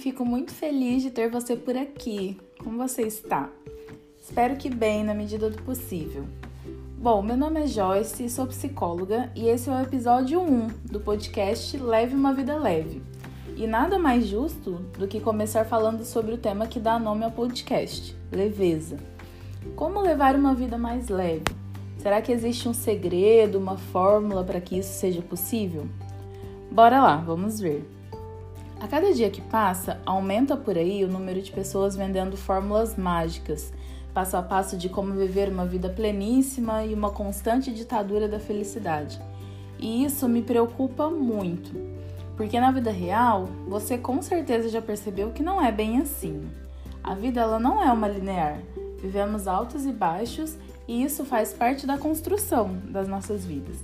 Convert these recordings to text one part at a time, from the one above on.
fico muito feliz de ter você por aqui. Como você está? Espero que bem, na medida do possível. Bom, meu nome é Joyce, sou psicóloga e esse é o episódio 1 do podcast Leve uma Vida Leve. E nada mais justo do que começar falando sobre o tema que dá nome ao podcast: leveza. Como levar uma vida mais leve? Será que existe um segredo, uma fórmula para que isso seja possível? Bora lá, vamos ver. A cada dia que passa, aumenta por aí o número de pessoas vendendo fórmulas mágicas, passo a passo de como viver uma vida pleníssima e uma constante ditadura da felicidade. E isso me preocupa muito, porque na vida real, você com certeza já percebeu que não é bem assim. A vida ela não é uma linear. Vivemos altos e baixos e isso faz parte da construção das nossas vidas.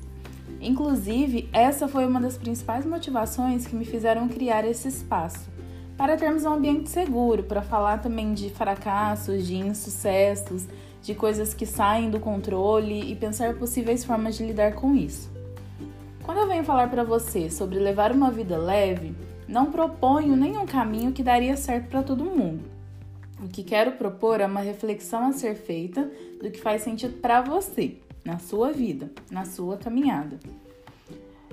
Inclusive, essa foi uma das principais motivações que me fizeram criar esse espaço, para termos um ambiente seguro, para falar também de fracassos, de insucessos, de coisas que saem do controle e pensar possíveis formas de lidar com isso. Quando eu venho falar para você sobre levar uma vida leve, não proponho nenhum caminho que daria certo para todo mundo. O que quero propor é uma reflexão a ser feita do que faz sentido para você na sua vida, na sua caminhada.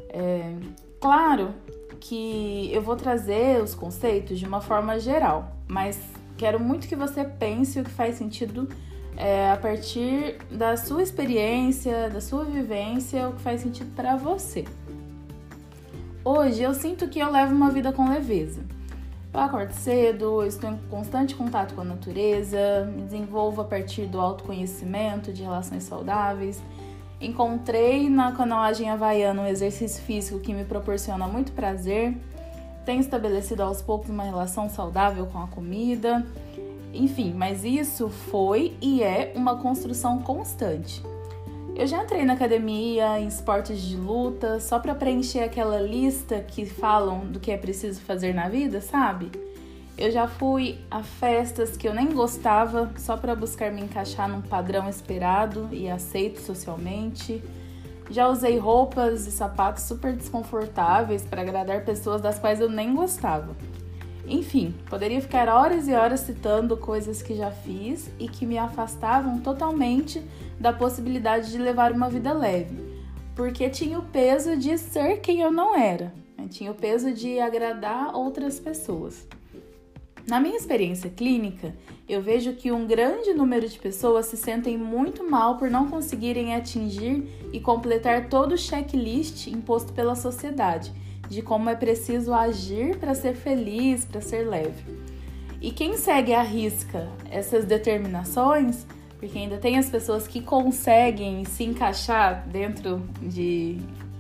É, claro que eu vou trazer os conceitos de uma forma geral, mas quero muito que você pense o que faz sentido é, a partir da sua experiência, da sua vivência, o que faz sentido para você. Hoje eu sinto que eu levo uma vida com leveza. Eu acordo cedo, estou em constante contato com a natureza, me desenvolvo a partir do autoconhecimento, de relações saudáveis. Encontrei na canoagem havaiana um exercício físico que me proporciona muito prazer. Tenho estabelecido aos poucos uma relação saudável com a comida. Enfim, mas isso foi e é uma construção constante. Eu já entrei na academia, em esportes de luta, só para preencher aquela lista que falam do que é preciso fazer na vida, sabe? Eu já fui a festas que eu nem gostava só para buscar me encaixar num padrão esperado e aceito socialmente. Já usei roupas e sapatos super desconfortáveis para agradar pessoas das quais eu nem gostava. Enfim, poderia ficar horas e horas citando coisas que já fiz e que me afastavam totalmente da possibilidade de levar uma vida leve, porque tinha o peso de ser quem eu não era, né? tinha o peso de agradar outras pessoas. Na minha experiência clínica, eu vejo que um grande número de pessoas se sentem muito mal por não conseguirem atingir e completar todo o checklist imposto pela sociedade de como é preciso agir para ser feliz, para ser leve. E quem segue à risca essas determinações, porque ainda tem as pessoas que conseguem se encaixar dentro de,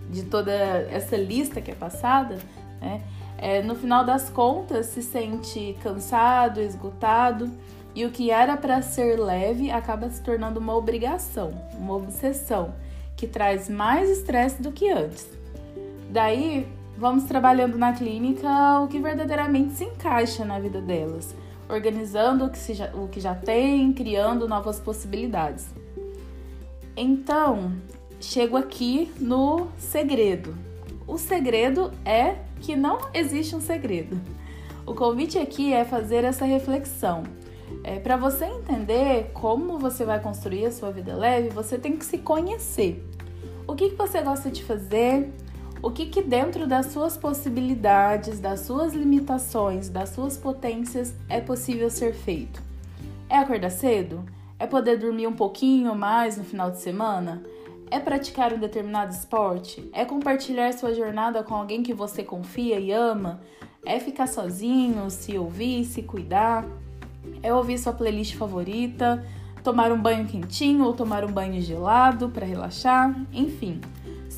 de toda essa lista que é passada, né? É, no final das contas se sente cansado, esgotado e o que era para ser leve acaba se tornando uma obrigação, uma obsessão que traz mais estresse do que antes. Daí vamos trabalhando na clínica o que verdadeiramente se encaixa na vida delas, organizando o que, já, o que já tem, criando novas possibilidades. Então, chego aqui no segredo. O segredo é que não existe um segredo. O convite aqui é fazer essa reflexão. É, Para você entender como você vai construir a sua vida leve, você tem que se conhecer. O que, que você gosta de fazer? O que, que dentro das suas possibilidades, das suas limitações, das suas potências é possível ser feito. É acordar cedo? É poder dormir um pouquinho mais no final de semana? É praticar um determinado esporte? É compartilhar sua jornada com alguém que você confia e ama? É ficar sozinho, se ouvir, se cuidar? É ouvir sua playlist favorita? Tomar um banho quentinho ou tomar um banho gelado para relaxar? Enfim,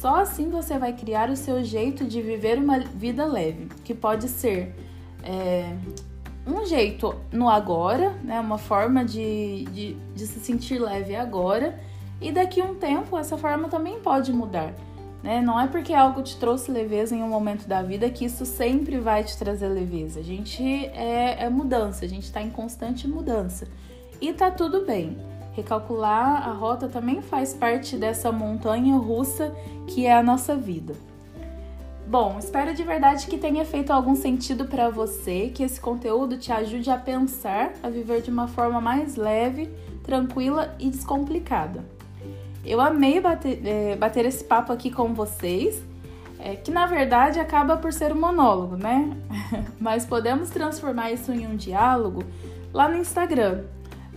só assim você vai criar o seu jeito de viver uma vida leve, que pode ser é, um jeito no agora, né? Uma forma de, de, de se sentir leve agora, e daqui a um tempo essa forma também pode mudar. Né? Não é porque algo te trouxe leveza em um momento da vida que isso sempre vai te trazer leveza. A gente é, é mudança, a gente está em constante mudança. E tá tudo bem. Recalcular a rota também faz parte dessa montanha russa que é a nossa vida. Bom, espero de verdade que tenha feito algum sentido para você, que esse conteúdo te ajude a pensar, a viver de uma forma mais leve, tranquila e descomplicada. Eu amei bater, é, bater esse papo aqui com vocês, é, que na verdade acaba por ser um monólogo, né? Mas podemos transformar isso em um diálogo lá no Instagram.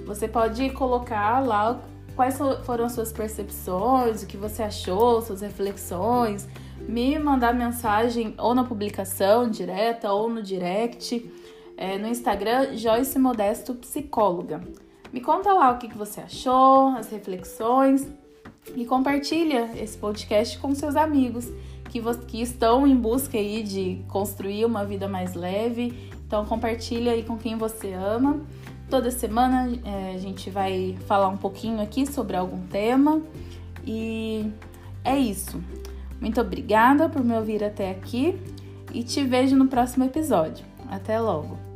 Você pode colocar lá quais foram as suas percepções, o que você achou, suas reflexões me mandar mensagem ou na publicação direta ou no direct, é, no Instagram Joyce Modesto Psicóloga. Me conta lá o que, você achou, as reflexões e compartilha esse podcast com seus amigos que, que estão em busca aí de construir uma vida mais leve. Então compartilha aí com quem você ama. Toda semana é, a gente vai falar um pouquinho aqui sobre algum tema e é isso. Muito obrigada por me ouvir até aqui e te vejo no próximo episódio. Até logo!